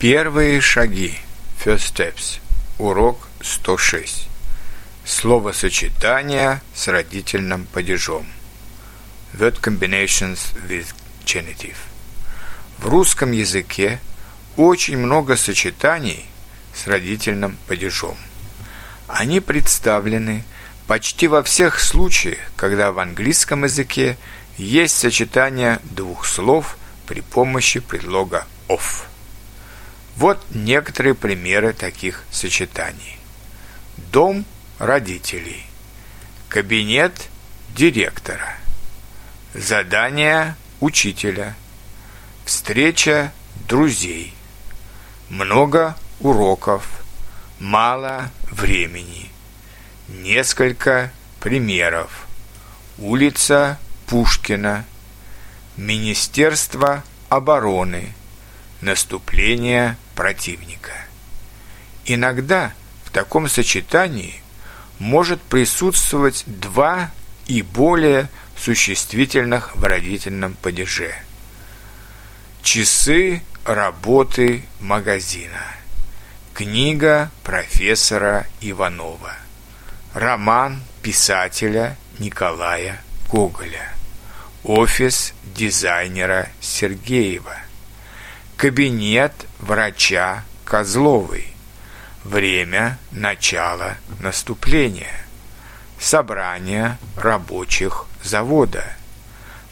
Первые шаги. First steps. Урок 106. Словосочетание с родительным падежом. Word combinations with genitive. В русском языке очень много сочетаний с родительным падежом. Они представлены почти во всех случаях, когда в английском языке есть сочетание двух слов при помощи предлога of. Вот некоторые примеры таких сочетаний. Дом родителей. Кабинет директора. Задание учителя. Встреча друзей. Много уроков. Мало времени. Несколько примеров. Улица Пушкина. Министерство обороны. Наступление противника. Иногда в таком сочетании может присутствовать два и более существительных в родительном падеже. Часы работы магазина. Книга профессора Иванова. Роман писателя Николая Гоголя. Офис дизайнера Сергеева. Кабинет врача Козловой. Время начала наступления. Собрание рабочих завода.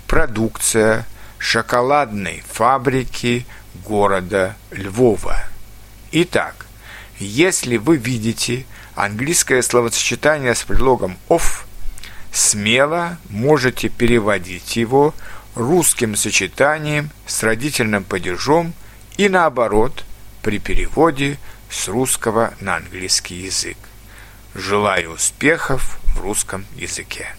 Продукция шоколадной фабрики города Львова. Итак, если вы видите английское словосочетание с предлогом «of», смело можете переводить его русским сочетанием с родительным падежом и наоборот при переводе с русского на английский язык. Желаю успехов в русском языке.